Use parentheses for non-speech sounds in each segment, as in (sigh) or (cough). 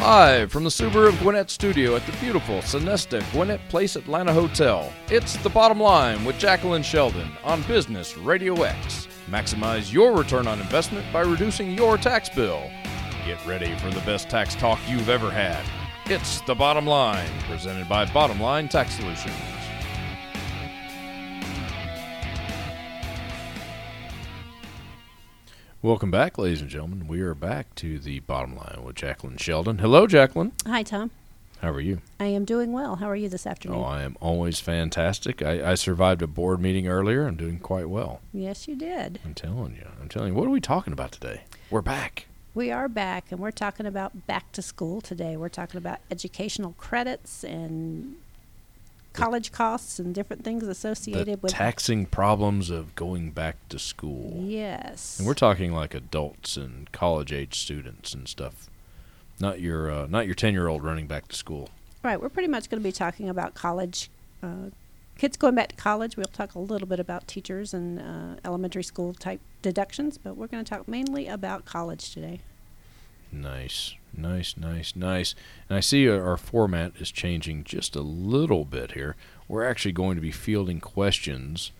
Live from the Subaru of Gwinnett studio at the beautiful Sonesta Gwinnett Place Atlanta Hotel, it's The Bottom Line with Jacqueline Sheldon on Business Radio X. Maximize your return on investment by reducing your tax bill. Get ready for the best tax talk you've ever had. It's The Bottom Line, presented by Bottom Line Tax Solutions. Welcome back, ladies and gentlemen. We are back to the bottom line with Jacqueline Sheldon. Hello, Jacqueline. Hi, Tom. How are you? I am doing well. How are you this afternoon? Oh, I am always fantastic. I, I survived a board meeting earlier. I'm doing quite well. Yes, you did. I'm telling you. I'm telling you. What are we talking about today? We're back. We are back, and we're talking about back to school today. We're talking about educational credits and college costs and different things associated the with taxing problems of going back to school. Yes. And we're talking like adults and college age students and stuff. Not your uh, not your 10-year-old running back to school. right. We're pretty much going to be talking about college uh, kids going back to college. We'll talk a little bit about teachers and uh, elementary school type deductions, but we're going to talk mainly about college today. Nice, nice, nice, nice. And I see our format is changing just a little bit here. We're actually going to be fielding questions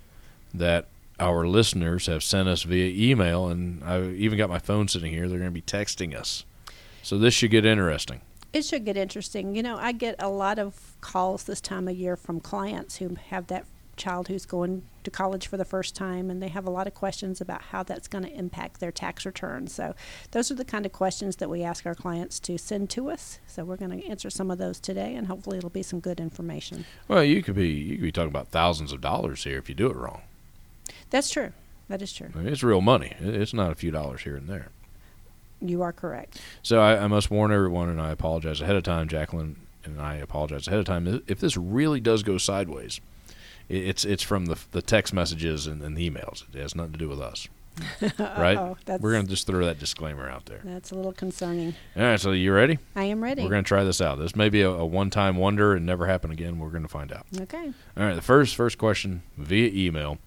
that our listeners have sent us via email, and I even got my phone sitting here. They're going to be texting us. So this should get interesting. It should get interesting. You know, I get a lot of calls this time of year from clients who have that child who's going to college for the first time and they have a lot of questions about how that's going to impact their tax return. So, those are the kind of questions that we ask our clients to send to us. So, we're going to answer some of those today and hopefully it'll be some good information. Well, you could be you could be talking about thousands of dollars here if you do it wrong. That's true. That is true. It's real money. It's not a few dollars here and there. You are correct. So I, I must warn everyone, and I apologize ahead of time, Jacqueline, and I apologize ahead of time. If this really does go sideways, it's it's from the the text messages and, and the emails. It has nothing to do with us, (laughs) right? We're gonna just throw that disclaimer out there. That's a little concerning. All right, so you ready? I am ready. We're gonna try this out. This may be a, a one-time wonder and never happen again. We're gonna find out. okay. All right, the first first question via email.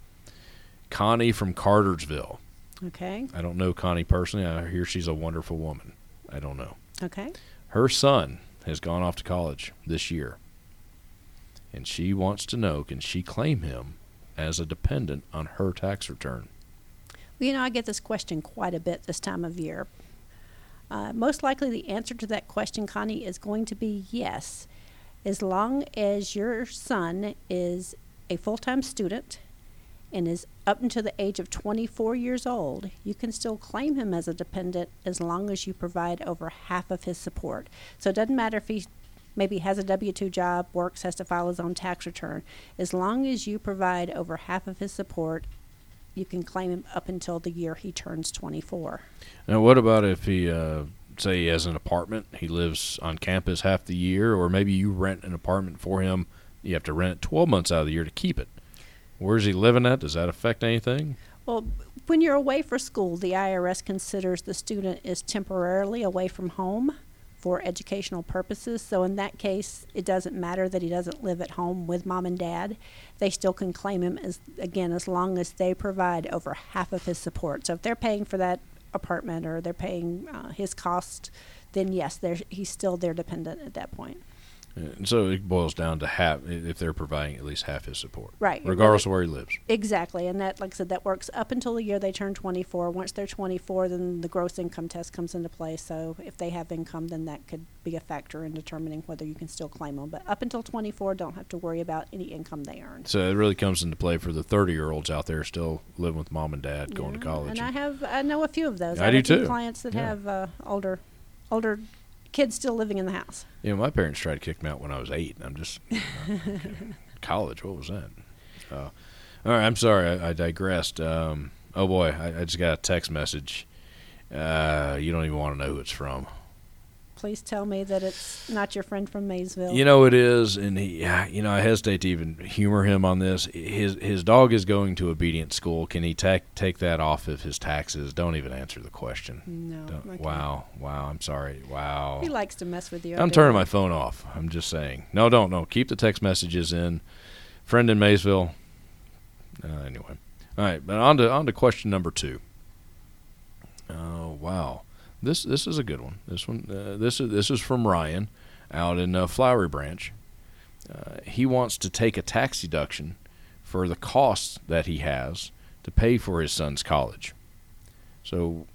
Connie from Cartersville. Okay. I don't know Connie personally. I hear she's a wonderful woman. I don't know. Okay. Her son has gone off to college this year. And she wants to know can she claim him as a dependent on her tax return? Well, you know, I get this question quite a bit this time of year. Uh, most likely, the answer to that question, Connie, is going to be yes. As long as your son is a full time student and is up until the age of 24 years old, you can still claim him as a dependent as long as you provide over half of his support. So it doesn't matter if he maybe has a W 2 job, works, has to file his own tax return. As long as you provide over half of his support, you can claim him up until the year he turns 24. Now, what about if he, uh, say, he has an apartment, he lives on campus half the year, or maybe you rent an apartment for him, you have to rent it 12 months out of the year to keep it. Where's he living at? Does that affect anything? Well, when you're away for school, the IRS considers the student is temporarily away from home for educational purposes. So in that case, it doesn't matter that he doesn't live at home with mom and dad. They still can claim him as again as long as they provide over half of his support. So if they're paying for that apartment or they're paying uh, his cost, then yes, he's still their dependent at that point. And so it boils down to half, if they're providing at least half his support. Right. Regardless of where he lives. Exactly, and that, like I said, that works up until the year they turn 24. Once they're 24, then the gross income test comes into play. So if they have income, then that could be a factor in determining whether you can still claim them. But up until 24, don't have to worry about any income they earn. So it really comes into play for the 30 year olds out there still living with mom and dad going to college. And I have, I know a few of those. I have do too. Clients that Yeah. have uh, older, older kids still living in the house. you know, my parents tried to kick me out when I was eight. I'm just (laughs) college. What was that? Uh, all right, I'm sorry. I, I digressed. Um, oh boy, I, I just got a text message. Uh, you don't even want to know who it's from. Please tell me that it's not your friend from Maysville. You know it is, and he, you know, I hesitate to even humor him on this. His his dog is going to obedient school. Can he take take that off of his taxes? Don't even answer the question. no. Okay. Wow, wow. I'm sorry. Wow. He likes to mess with you. I'm turning my phone off. I'm just saying. No, don't. No, keep the text messages in. Friend in Maysville. Uh, anyway, all right. But on to on to question number two. Oh wow, This this is a good one. This one uh, this is this is from Ryan out in uh, Flowery Branch. Uh, he wants to take a tax deduction for the costs that he has to pay for his son's college. So,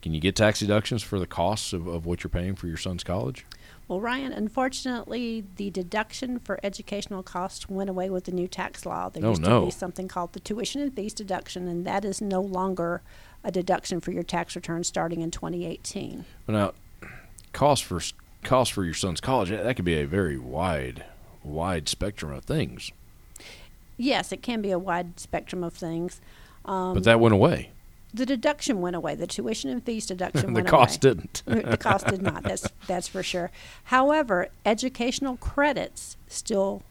can you get tax deductions for the costs of, of what you're paying for your son's college? Well, Ryan, unfortunately, the deduction for educational costs went away with the new tax law. There Oh, used no. to be something called the tuition and fees deduction, and that is no longer a deduction for your tax return starting in 2018. Well, now, cost for cost for your son's college that, could be a very wide wide spectrum of things. Yes, it can be a wide spectrum of things. Um, but that went away. the deduction went away. The tuition and fees deduction (laughs) went away. the cost away. didn't. (laughs) the cost did not. That's that's for sure. However, educational credits still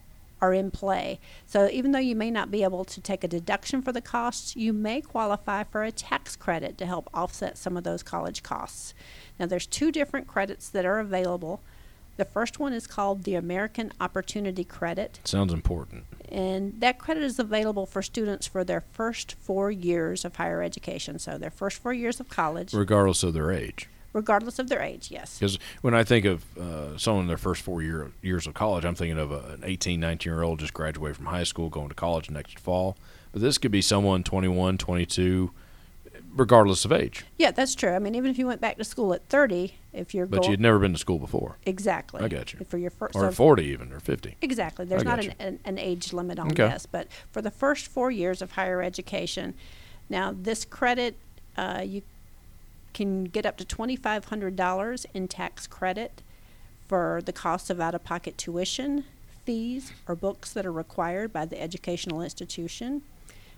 are in play. So even though you may not be able to take a deduction for the costs, you may qualify for a tax credit to help offset some of those college costs. Now there's two different credits that are available. The first one is called the American Opportunity Credit, Sounds important. and that credit is available for students for their first four years of higher education. So their first four years of college, regardless of their age. Regardless of their age, yes. Because when I think of uh, someone in their first four year, years of college, I'm thinking of a, an 18, 19 year old just graduated from high school, going to college next fall. But this could be someone 21, 22, regardless of age. Yeah, that's true. I mean, even if you went back to school at 30, if you're But going you'd never been to school before, exactly, I got you. For your first, or so 40 even, or 50. exactly. There's not an, an, an age limit on Okay. this, but for the first four years of higher education, now this credit uh, you can get up to $2,500 in tax credit for the cost of out-of-pocket tuition, fees, or books that are required by the educational institution.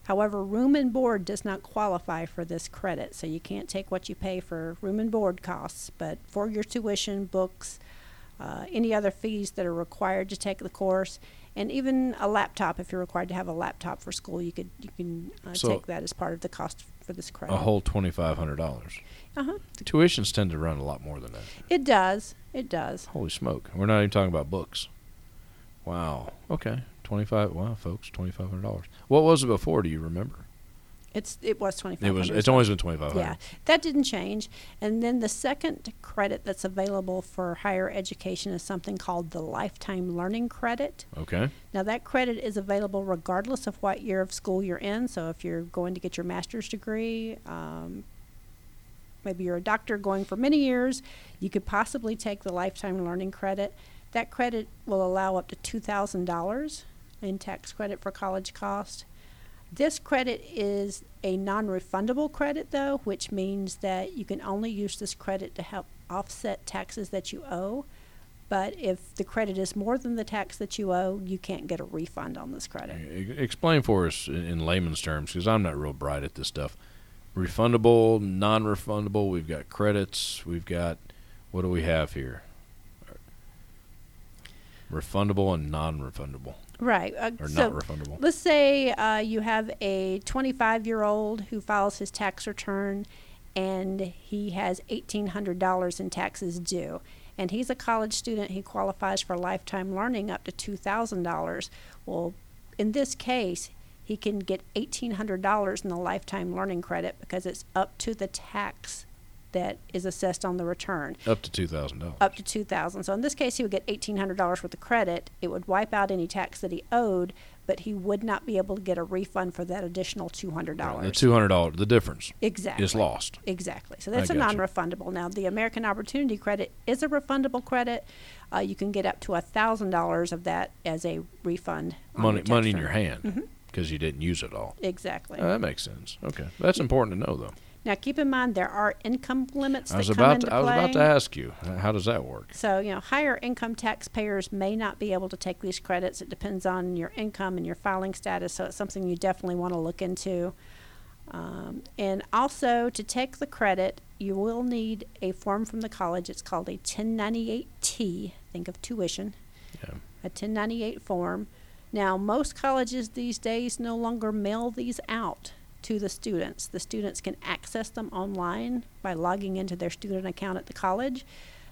However, room and board does not qualify for this credit, so you can't take what you pay for room and board costs, but for your tuition, books, uh, any other fees that are required to take the course, and even a laptop if you're required to have a laptop for school, you could you can uh, So- take that as part of the cost for this credit. A whole $2,500. Uh-huh. Tuitions tend to run a lot more than that. It does. It does. Holy smoke. We're not even talking about books. Wow. Okay. 25 Wow, folks, $2,500. What was it before? Do you remember? It's it was twenty five It was. It's always been 2500 Yeah, that didn't change. And then the second credit that's available for higher education is something called the Lifetime Learning Credit. Okay. Now, that credit is available regardless of what year of school you're in. So, if you're going to get your master's degree, um, maybe you're a doctor going for many years, you could possibly take the Lifetime Learning Credit. That credit will allow up to $2,000 in tax credit for college cost. This credit is a non refundable credit, though, which means that you can only use this credit to help offset taxes that you owe. But if the credit is more than the tax that you owe, you can't get a refund on this credit. Explain for us in- layman's terms, because I'm not real bright at this stuff. Refundable, non-refundable. We've got credits. We've got what do we have here? Refundable and non-refundable, Right. Uh, or so not refundable. let's say uh, you have a 25 year old who files his tax return and he has $1,800 in taxes due. And he's a college student. He qualifies for lifetime learning up to $2,000. Well, in this case, he can get $1,800 in the lifetime learning credit because it's up to the tax that is assessed on the return Up to two thousand dollars. up to two thousand. So in this case, he would get eighteen hundred dollars worth of credit. It would wipe out any tax that he owed, but he would not be able to get a refund for that additional two hundred dollars. The dollars. two hundred dollars. The difference exactly is lost. Exactly. So that's I a non-refundable. Now the American Opportunity Credit is a refundable credit. Uh, you can get up to a thousand dollars of that as a refund. Money, money in your hand because you didn't use it all. Exactly. Uh, that makes sense. Okay, that's important to know, though. Now keep in mind there are income limits I that was come about into to, I was play. about to ask you, how does that work? So, you know, higher income taxpayers may not be able to take these credits. It depends on your income and your filing status, so it's something you definitely want to look into. Um, and also, to take the credit, you will need a form from the college. It's called a 1098T. Think of tuition. Yeah. A 1098 form. Now, most colleges these days no longer mail these out to the students. The students can access them online by logging into their student account at the college.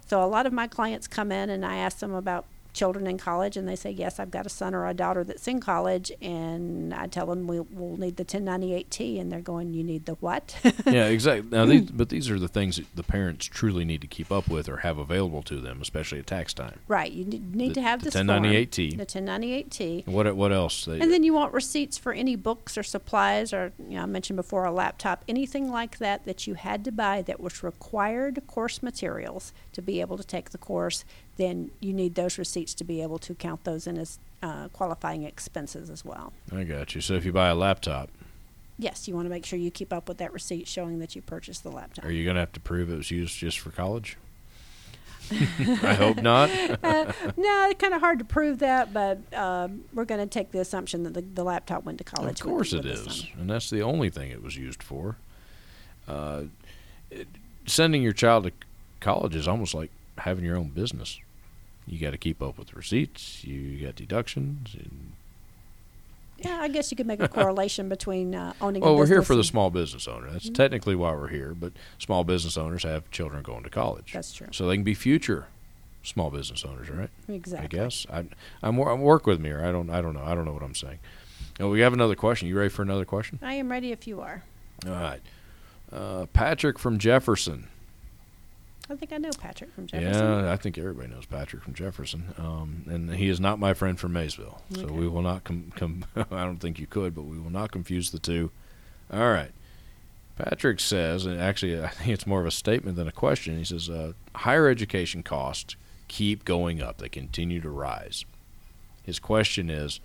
So, a lot of my clients come in and I ask them about children in college and they say, Yes, I've got a son or a daughter that's in college, and I tell them we'll, we'll need the 1098T, and they're going, You need the what? (laughs) yeah, exactly. Now, these, (clears throat) but these are the things that the parents truly need to keep up with or have available to them, especially at tax time. right. You need, need The- to have the this 1098T. The 1098T. What what else? They, And then you want receipts for any books or supplies, or you know, I mentioned before a laptop, anything like that that you had to buy that was required course materials to be able to take the course. Then you need those receipts to be able to count those in as uh, qualifying expenses as well. I got you. So if you buy a laptop, Yes, you want to make sure you keep up with that receipt showing that you purchased the laptop. are you going to have to prove it was used just for college? (laughs) I hope not. (laughs) uh, no, it's kind of hard to prove that, but um, we're going to take the assumption that the, the laptop went to college. Of course with it the is, and that's the only thing it was used for. Uh, it, sending your child to college is almost like having your own business. You got to keep up with receipts. You got deductions. And, Yeah, I guess you could make a (laughs) correlation between uh, owning. a well, we're here for the small business owner. That's Mhm. technically why we're here. But small business owners have children going to college, That's true. so they can be future small business owners, right? Exactly. I guess I, I'm, I'm work with me, or I don't, I don't know, I don't know what I'm saying. Oh, we have another question. You ready for another question? I am ready if you are. All right. Uh, Patrick from Jefferson. I think I know Patrick from Jefferson. Yeah, I think everybody knows Patrick from Jefferson, um, and he is not my friend from Maysville. So we will not com- com- (laughs) I don't think you could, but we will not confuse the two. All right. Patrick says, and actually, I think it's more of a statement than a question. He says, uh, higher education costs keep going up; they continue to rise. His question is,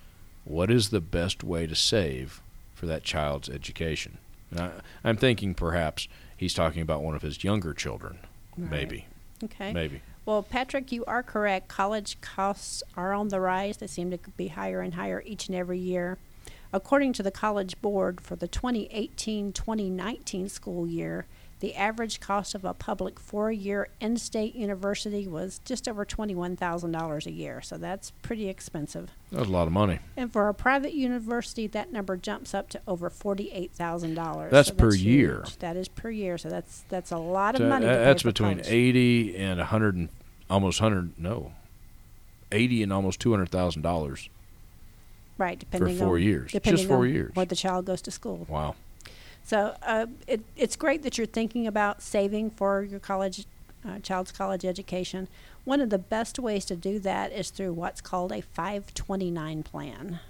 what is the best way to save for that child's education? Now, I'm thinking perhaps he's talking about one of his younger children. Right. Maybe. Okay. Maybe. Well, Patrick, you are correct. College costs are on the rise. They seem to be higher and higher each and every year. According to the College Board, for the 2018 2019 school year, the average cost of a public four year in state university was just over $21,000 a year. So that's pretty expensive. That was a lot of money. And for a private university, that number jumps up to over forty-eight thousand dollars. That's per year. That is per year. So that's that's a lot of So, money. to pay that's for between college. 80 and 100 and almost 100 no 80 and almost $200,000 right? Depending four on, years. Just four on years. Where the child goes to school. wow So uh, it, it's great that you're thinking about saving for your college, uh, child's college education. One of the best ways to do that is through what's called a 529 plan.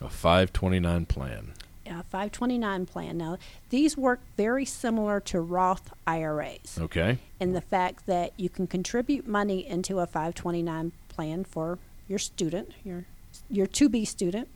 a 529 plan A 529 plan. Now, these work very similar to Roth IRAs. okay in the fact that you can contribute money into a 529 plan for your student, your your to be student.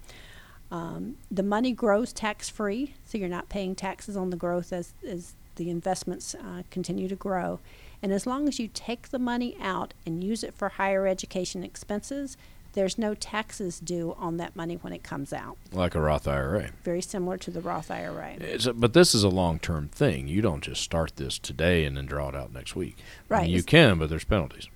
Um, the money grows tax free, so you're not paying taxes on the growth as, as the investments uh, continue to grow. And as long as you take the money out and use it for higher education expenses, there's no taxes due on that money when it comes out. like a Roth IRA Very similar to the Roth IRA. It's a- but this is a long-term thing you don't just start this today and then draw it out next week I mean, Right. you can but there's penalties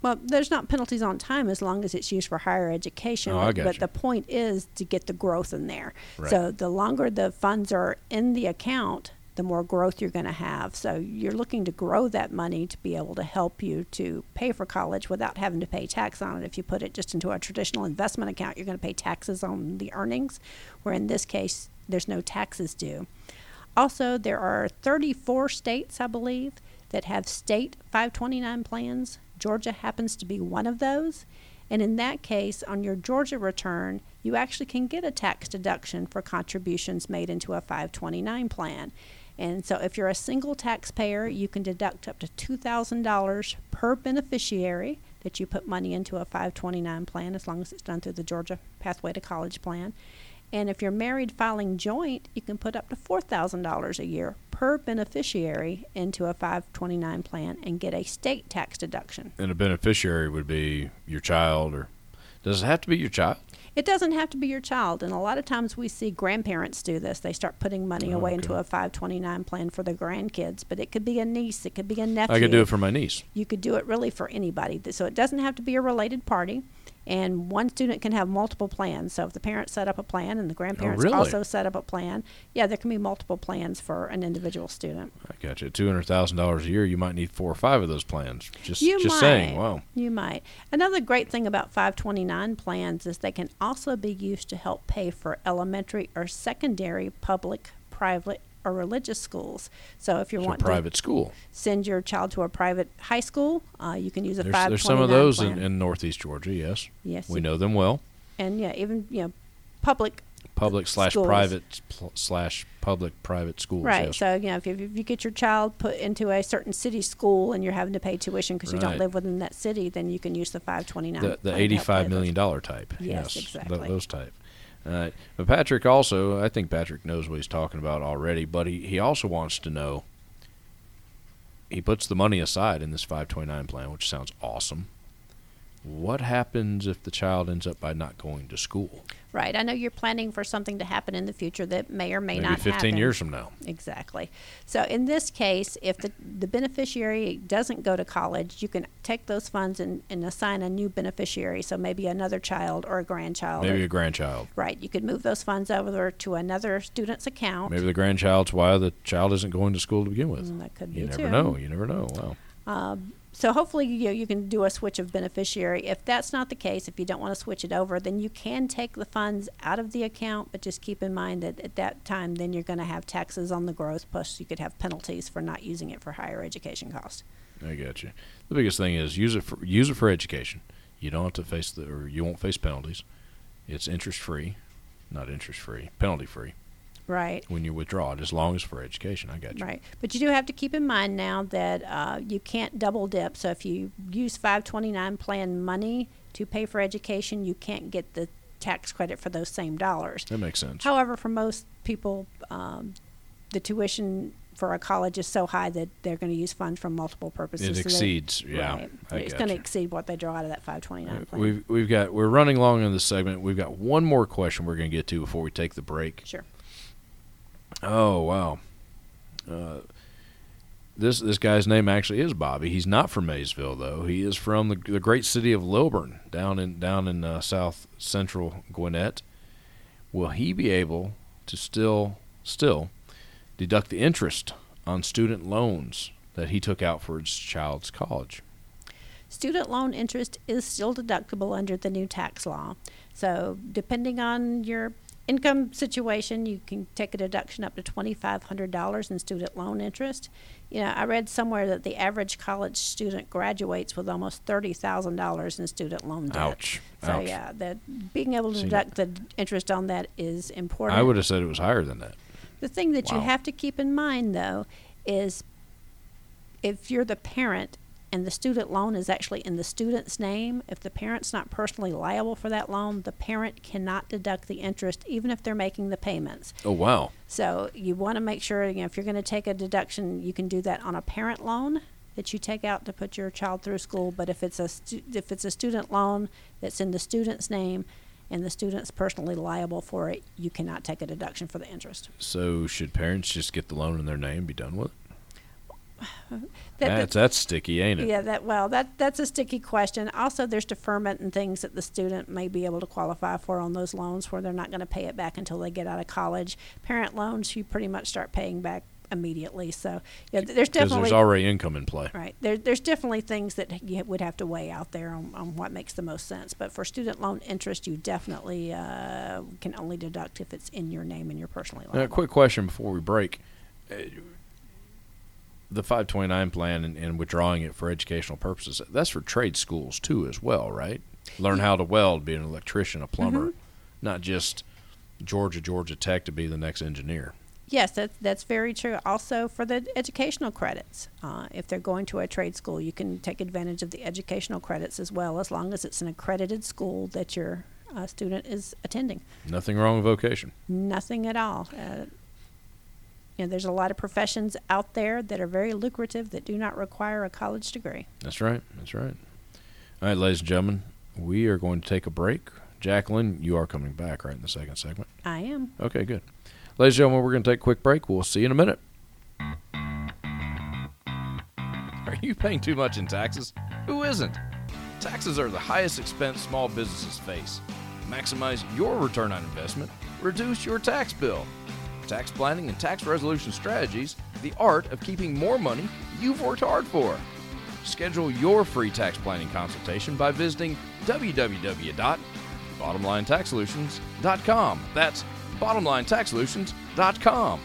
Well, there's not penalties on time as long as it's used for higher education. Oh, I but gotcha. the point is to get the growth in there. Right. So the longer the funds are in the account, the more growth you're going to have. So you're looking to grow that money to be able to help you to pay for college without having to pay tax on it. If you put it just into a traditional investment account, you're going to pay taxes on the earnings, where in this case, there's no taxes due. Also, there are 34 states, I believe, that have state 529 plans. Georgia happens to be one of those. And in that case, on your Georgia return, you actually can get a tax deduction for contributions made into a 529 plan. And so if you're a single taxpayer, you can deduct up to $2,000 per beneficiary that you put money into a 529 plan as long as it's done through the Georgia Pathway to College plan. And if you're married filing joint, you can put up to $4,000 a year per beneficiary into a 529 plan and get a state tax deduction. and a beneficiary would be your child or does it have to be your child It doesn't have to be your child, and a lot of times we see grandparents do this. They start putting money Oh, away into a 529 plan for their grandkids, but it could be a niece, it could be a nephew. I could do it for my niece You could do it really for anybody. So it doesn't have to be a related party. And one student can have multiple plans. So if the parents set up a plan and the grandparents oh, really? also set up a plan, yeah, there can be multiple plans for an individual student. I got you. Two hundred thousand dollars a year. You might need four or five of those plans. Just You just might. saying. Wow. You might. Another great thing about 529 plans is they can also be used to help pay for elementary or secondary public, private, or religious schools. So if you're So wanting private school. to send your child to a private high school, uh, you can use a There's, 529 there's some of those in, in Northeast Georgia. Yes, yes, we know them well. and yeah, even you know, public Public slash schools. private pl- slash public private schools. Right. Yes. So, you know, if you, if you get your child put into a certain city school and you're having to pay tuition because you don't live within that city, then you can use the 529. the plan the to help eighty five million dollar type. Yes, th- exactly. those type. Right. But Patrick also, I think Patrick knows what he's talking about already, but he, he also wants to know. He puts the money aside in this 529 plan, which sounds awesome. What happens if the child ends up by not going to school? Right. I know you're planning for something to happen in the future that may or may Maybe not 15 happen. years from now. Exactly. So in this case, if the, the beneficiary doesn't go to college, you can take those funds and, and assign a new beneficiary. So maybe another child or a grandchild. Maybe or- a grandchild. right. You could move those funds over to another student's account. Maybe the grandchild's why the child isn't going to school to begin with. Mm, that could You be You never too. know. You never know. Wow. Um, so hopefully you, know, you can do a switch of beneficiary. If that's not the case, if you don't want to switch it over, then you can take the funds out of the account, but just keep in mind that at that time, then you're going to have taxes on the growth, plus you could have penalties for not using it for higher education costs. I got you. The biggest thing is use it for use it for education. You don't have to face the or you won't face penalties. It's interest free, not interest free, penalty free Right. when you withdraw it, as long as for education. I got you. Right. But you do have to keep in mind now that uh, you can't double dip. So if you use 529 plan money to pay for education, you can't get the tax credit for those same dollars. That makes sense. However, for most people, um, the tuition for a college is so high that they're going to use funds from multiple purposes. it so they- exceeds. Yeah, right. It's going to exceed what they draw out of that 529 plan. We've we've got we're running long in this segment. We've got one more question we're going to get to before we take the break. sure. Oh wow. Uh, this this guy's name actually is Bobby. He's not from Maysville though. He is from the, the great city of Lilburn, down in down in uh, south central Gwinnett. Will he be able to still still deduct the interest on student loans that he took out for his child's college? Student loan interest is still deductible under the new tax law. So, depending on your income situation, you can take a deduction up to $2,500 in student loan interest. You know, I read somewhere that the average college student graduates with almost $30,000 in student loan debt. Ouch! So, Ouch! yeah, that being able to See, deduct the interest on that is important. I would have said it was higher than that. The thing that you have to keep in mind, though, is if you're the parent and the student loan is actually in the student's name, if the parent's not personally liable for that loan, the parent cannot deduct the interest even if they're making the payments. Oh wow! So you want to make sure, you know, if you're going to take a deduction, you can do that on a parent loan that you take out to put your child through school. But if it's a stu- if it's a student loan that's in the student's name and the student's personally liable for it, you cannot take a deduction for the interest. So should parents just get the loan in their name, and be done with it? That- That's that's sticky, ain't it? Yeah, that well, that that's a sticky question. Also, there's deferment and things that the student may be able to qualify for on those loans, where they're not going to pay it back until they get out of college. Parent loans, you pretty much start paying back immediately. So, yeah, th- there's Because definitely there's already income in play. right there. There's definitely things that you would have to weigh out there on, on what makes the most sense. But for student loan interest, you definitely uh, can only deduct if it's in your name and you're personally liable. Uh, quick question before we break. The 529 plan and, and withdrawing it for educational purposes, that's for trade schools too, as well, right? Learn how to weld, be an electrician, a plumber, Mm-hmm. not just Georgia, Georgia Tech to be the next engineer. Yes, that's that's very true. Also, for the educational credits, uh, if they're going to a trade school, you can take advantage of the educational credits as well, as long as it's an accredited school that your uh, student is attending. Nothing wrong with vocation. Nothing at all. Uh, you know, there's a lot of professions out there that are very lucrative that do not require a college degree. That's right. That's right. All right, ladies and gentlemen, we are going to take a break. Jacqueline, you are coming back, right, in the second segment? I am. Okay, good. Ladies and gentlemen, we're going to take a quick break. We'll see you in a minute. Are you paying too much in taxes? Who isn't? Taxes are the highest expense small businesses face. Maximize your return on investment, reduce your tax bill. Tax planning and tax resolution strategies, the art of keeping more money you've worked hard for. Schedule your free tax planning consultation by visiting www.bottomlinetaxsolutions.com. That's bottomlinetaxsolutions.com.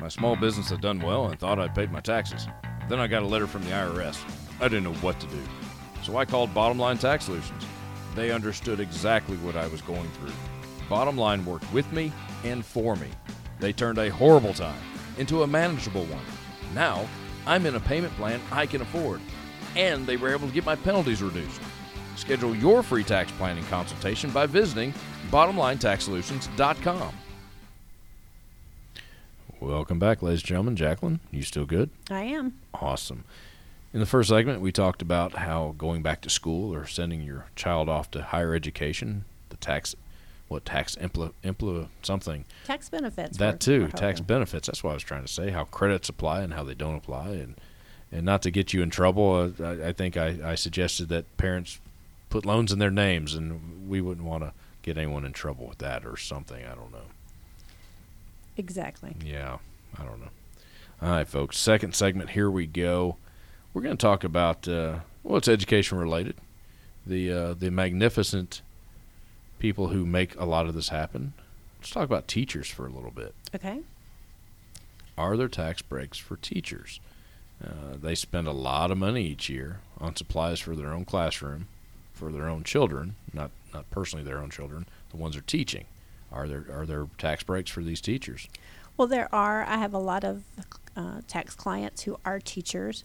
My small business had done well and thought I'd paid my taxes. Then I got a letter from the IRS. I didn't know what to do. So I called Bottom Line Tax Solutions. They understood exactly what I was going through. Bottom Line worked with me and for me. They turned a horrible time into a manageable one. Now, I'm in a payment plan I can afford, and they were able to get my penalties reduced. Schedule your free tax planning consultation by visiting bottomlinetaxsolutions.com. Welcome back, ladies and gentlemen. Jacqueline, you still good? I am. Awesome. In the first segment, we talked about how going back to school or sending your child off to higher education, the tax, what tax impl, impl something. Tax benefits. That too, tax benefits. That's what I was trying to say. How credits apply and how they don't apply, and and not to get you in trouble. Uh, I, I think I, I suggested that parents put loans in their names, and we wouldn't want to get anyone in trouble with that or something. I don't know. Exactly. Yeah, I don't know. All right, folks. Second segment. Here we go. We're going to talk about uh, well, it's education related. The uh, the magnificent people who make a lot of this happen. Let's talk about teachers for a little bit. Okay. Are there tax breaks for teachers? Uh, they spend a lot of money each year on supplies for their own classroom, for their own children, not not personally their own children, the ones they're teaching. Are there are there tax breaks for these teachers? Well, there are. I have a lot of uh, tax clients who are teachers.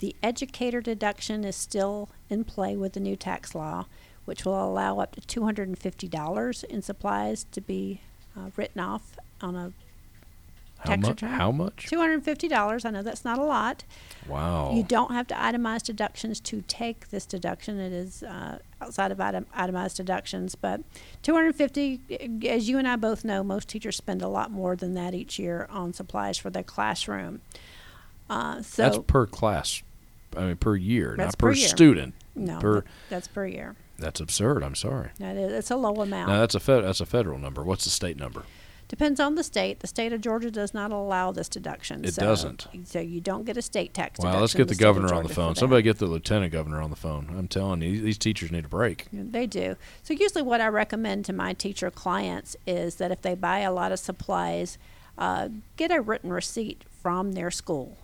The educator deduction is still in play with the new tax law, which will allow up to $250 in supplies to be uh, written off on a How much? return? How much? $250. I know that's not a lot. Wow. You don't have to itemize deductions to take this deduction. It is uh, outside of item, itemized deductions, but 250. As you and I both know, most teachers spend a lot more than that each year on supplies for their classroom. Uh, so That's per class. I mean, per year, not per, per year. student. no, per that's per year. That's absurd. I'm sorry. That is, it's a low amount. No, that's a fed, that's a federal number. What's the state number? Depends on the state. The state of Georgia does not allow this deduction. It so, doesn't. So you don't get a state tax Wow, let's get the of governor on the phone. Somebody get the lieutenant governor on the phone. I'm telling you, these teachers need a break. They do. So usually, what I recommend to my teacher clients is that if they buy a lot of supplies, uh, get a written receipt from their school.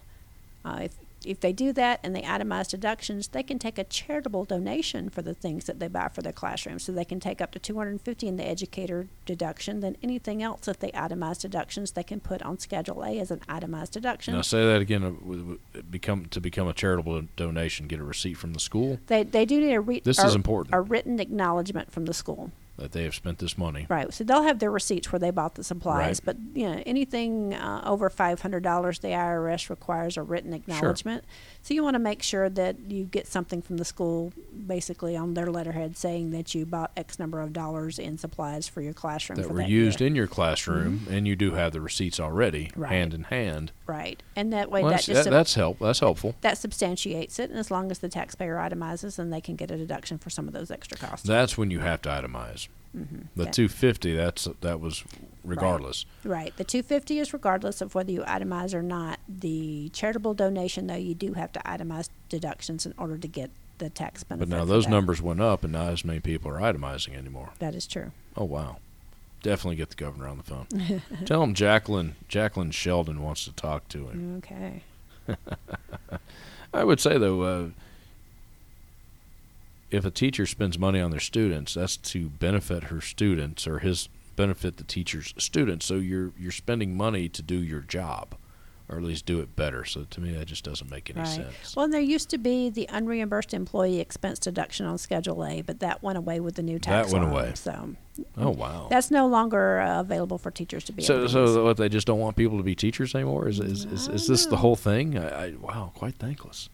Uh, if if they do that and they itemize deductions, they can take a charitable donation for the things that they buy for their classroom. So they can take up to 250 in the educator deduction. Then anything else that they itemize deductions, they can put on Schedule A as an itemized deduction. Now say that again. uh, Become to become a charitable donation. Get a receipt from the school They they do need a re- This a, is important. a written acknowledgement from the school. That they have spent this money. Right. So they'll have their receipts where they bought the supplies, Right. but you know anything uh, over five hundred dollars, the IRS requires a written acknowledgement. Sure. So you want to make sure that you get something from the school, basically on their letterhead, saying that you bought X number of dollars in supplies for your classroom That were that used year. in your classroom, and you do have the receipts already, Right. hand in hand. right, and that way Well, that that's, just that, that's help. That's helpful. that substantiates it, and as long as the taxpayer itemizes, then they can get a deduction for some of those extra costs. That's when you have to itemize. Mhm. The Yeah. 250. That's that was regardless. Right. The 250 is regardless of whether you itemize or not. The charitable donation, though, you do have to itemize deductions in order to get the tax benefit. But now those numbers went up, and not as many people are itemizing anymore. That is true. Oh wow! Definitely get the governor on the phone. (laughs) Tell him Jacqueline Jacqueline Sheldon wants to talk to him. Okay. (laughs) I would say though, uh, if a teacher spends money on their students, that's to benefit her students or his benefit the teacher's students. So you're you're spending money to do your job, or at least do it better. So to me, that just doesn't make any Right. sense. Well, and there used to be the unreimbursed employee expense deduction on Schedule A, but that went away with the new tax That went law. away. So oh wow! that's no longer uh, available for teachers to be So, use. so what they just don't want people to be teachers anymore? Is is, is, is this the whole thing? I, I, wow, quite thankless.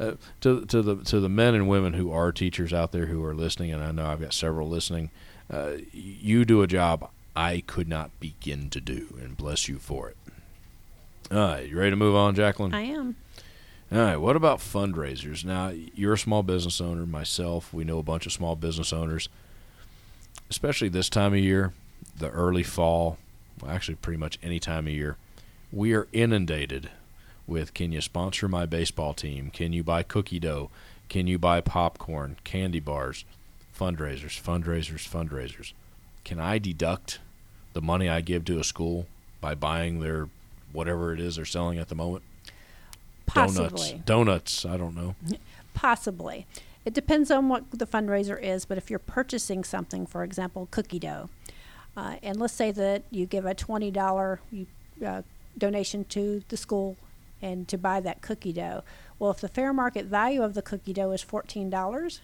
Uh, to to the to the men and women who are teachers out there who are listening, and I know I've got several listening. Uh, you do a job I could not begin to do, and bless you for it. All right, you ready to move on, Jacqueline? I am. All right. What about fundraisers? Now, you're a small business owner. Myself, we know a bunch of small business owners, especially this time of year, the early fall. Well, actually, pretty much any time of year, we are inundated with can you sponsor my baseball team? Can you buy cookie dough? Can you buy popcorn, candy bars, fundraisers, fundraisers, fundraisers? Can I deduct the money I give to a school by buying their whatever it is they're selling at the moment? Possibly. Donuts. Donuts. I don't know. (laughs) Possibly. It depends on what the fundraiser is, but if you're purchasing something, for example, cookie dough, uh, and let's say that you give a $20 uh, donation to the school and to buy that cookie dough. Well, if the fair market value of the cookie dough is $14,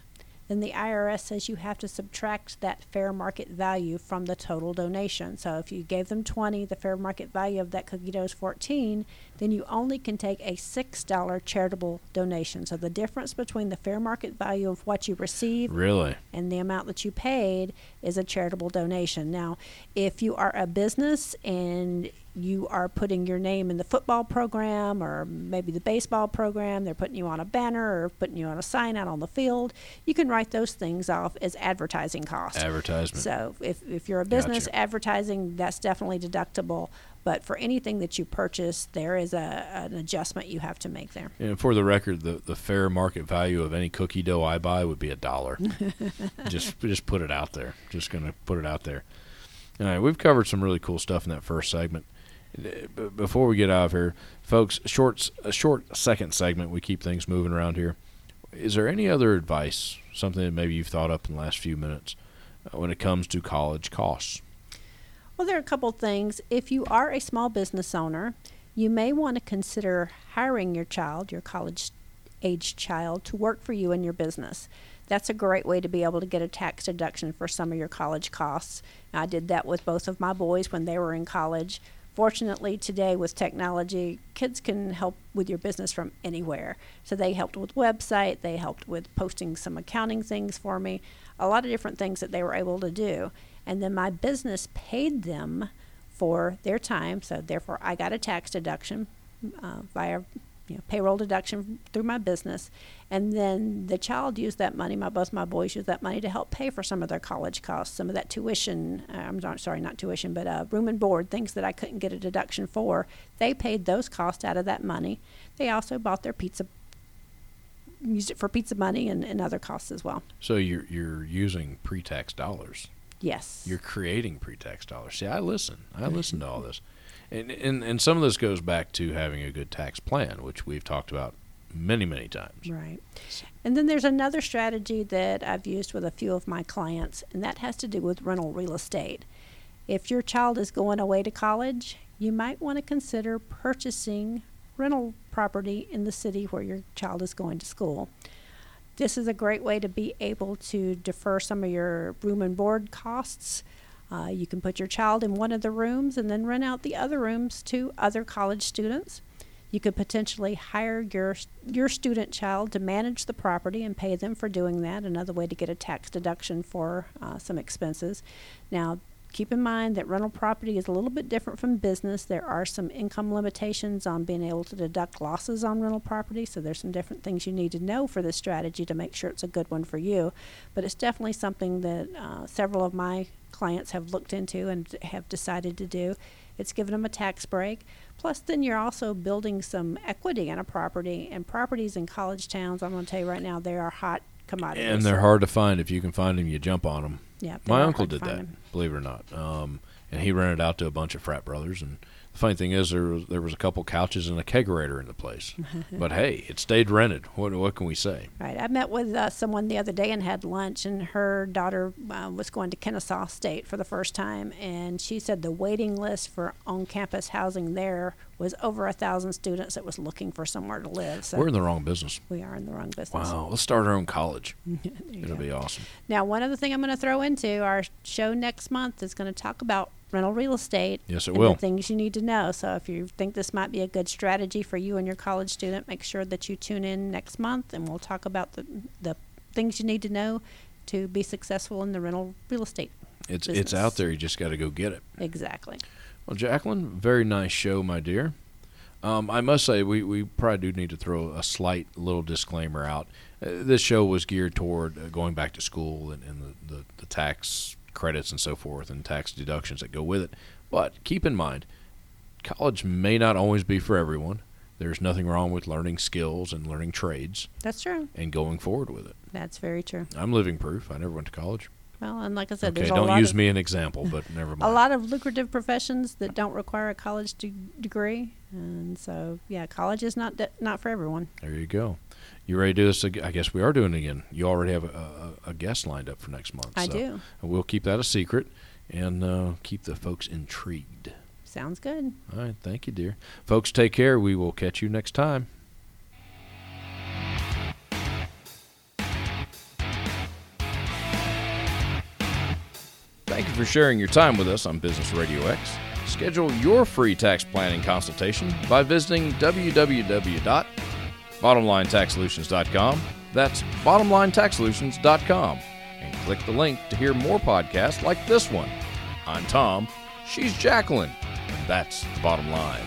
then the IRS says you have to subtract that fair market value from the total donation. So if you gave them 20, the fair market value of that cookie dough is 14, then you only can take a $6 charitable donation. So the difference between the fair market value of what you received Really? and the amount that you paid is a charitable donation. Now, if you are a business and you are putting your name in the football program or maybe the baseball program, they're putting you on a banner or putting you on a sign out on the field, you can write those things off as advertising costs. Advertisement. So if, if you're a business Gotcha. advertising, that's definitely deductible. But for anything that you purchase, there is a, an adjustment you have to make there. And for the record, the, the fair market value of any cookie dough I buy would be a dollar. (laughs) just just put it out there. Just gonna put it out there. All right, we've covered some really cool stuff in that first segment. Before we get out of here, folks, short a short second segment. We keep things moving around here. Is there any other advice, something that maybe you've thought up in the last few minutes, uh, when it comes to college costs? Well, there are a couple things. If you are a small business owner, you may want to consider hiring your child, your college age child, to work for you in your business. That's a great way to be able to get a tax deduction for some of your college costs. I did that with both of my boys when they were in college. Fortunately, today with technology, kids can help with your business from anywhere. So they helped with website, they helped with posting some accounting things for me, a lot of different things that they were able to do. And then my business paid them for their time, so therefore I got a tax deduction uh, via you know, payroll deduction through my business, and then the child used that money. My both my boys used that money to help pay for some of their college costs, some of that tuition. Uh, I'm not, sorry, not tuition, but uh, room and board, things that I couldn't get a deduction for. They paid those costs out of that money. They also bought their pizza, used it for pizza money and, and other costs as well. So you're you're using pre-tax dollars. Yes. You're creating pre-tax dollars. See, I listen. I listen to all this, and, and and some of this goes back to having a good tax plan, which we've talked about many many times. Right. And then there's another strategy that I've used with a few of my clients, and that has to do with rental real estate. If your child is going away to college, you might want to consider purchasing rental property in the city where your child is going to school. This is a great way to be able to defer some of your room and board costs. Uh, you can put your child in one of the rooms and then rent out the other rooms to other college students. You could potentially hire your your student child to manage the property and pay them for doing that. Another way to get a tax deduction for uh, some expenses. Now, keep in mind that rental property is a little bit different from business. There are some income limitations on being able to deduct losses on rental property. So there's some different things you need to know for this strategy to make sure it's a good one for you. But it's definitely something that uh, several of my clients have looked into and have decided to do. It's given them a tax break. Plus, then you're also building some equity in a property. And properties in college towns, I'm going to tell you right now, they are hot commodities. And they're hard to find. If you can find them, you jump on them. Yeah, My uncle did that, 'em. believe it or not. Um, and he rented out to a bunch of frat brothers. And funny thing is, there was there was a couple couches and a kegerator in the place. (laughs) but hey, it stayed rented. What what can we say? Right. I met with uh, someone the other day and had lunch, and her daughter uh, was going to Kennesaw State for the first time, and she said the waiting list for on-campus housing there was over a thousand students that was looking for somewhere to live. So We're in the wrong business. we are in the wrong business. Wow, let's start our own college. (laughs) It'll go. be awesome. Now, one other thing I'm going to throw into our show next month is going to talk about rental real estate. Yes, it and will. The things you need to know. So, if you think this might be a good strategy for you and your college student, make sure that you tune in next month, and we'll talk about the the things you need to know to be successful in the rental real estate. It's it's out there. You just got to go get it. Exactly. Well, Jacqueline, very nice show, my dear. Um, I must say, we, we probably do need to throw a slight little disclaimer out. Uh, this show was geared toward uh, going back to school and, and the, the, the tax credits and so forth and tax deductions that go with it. But keep in mind, college may not always be for everyone. There's nothing wrong with learning skills and learning trades That's true. and going forward with it. That's very true. I'm living proof. I never went to college. Well, and like I said, Okay, there's a don't use me an example, but (laughs) never mind. a lot of lucrative professions that don't require a college de- degree, and so yeah, college is not de- not for everyone. There you go. You ready to do this? I guess we are doing it again. You already have a, a, a guest lined up for next month. I so do. We'll keep that a secret and uh, keep the folks intrigued. Sounds good. All right. Thank you, dear. Folks, take care. We will catch you next time. Thank you for sharing your time with us on Business RadioX. Schedule your free tax planning consultation by visiting www.bottomlinetaxsolutions.com. That's bottomlinetaxsolutions.com. And click the link to hear more podcasts like this one. I'm Tom. She's Jacqueline. And that's the bottom line.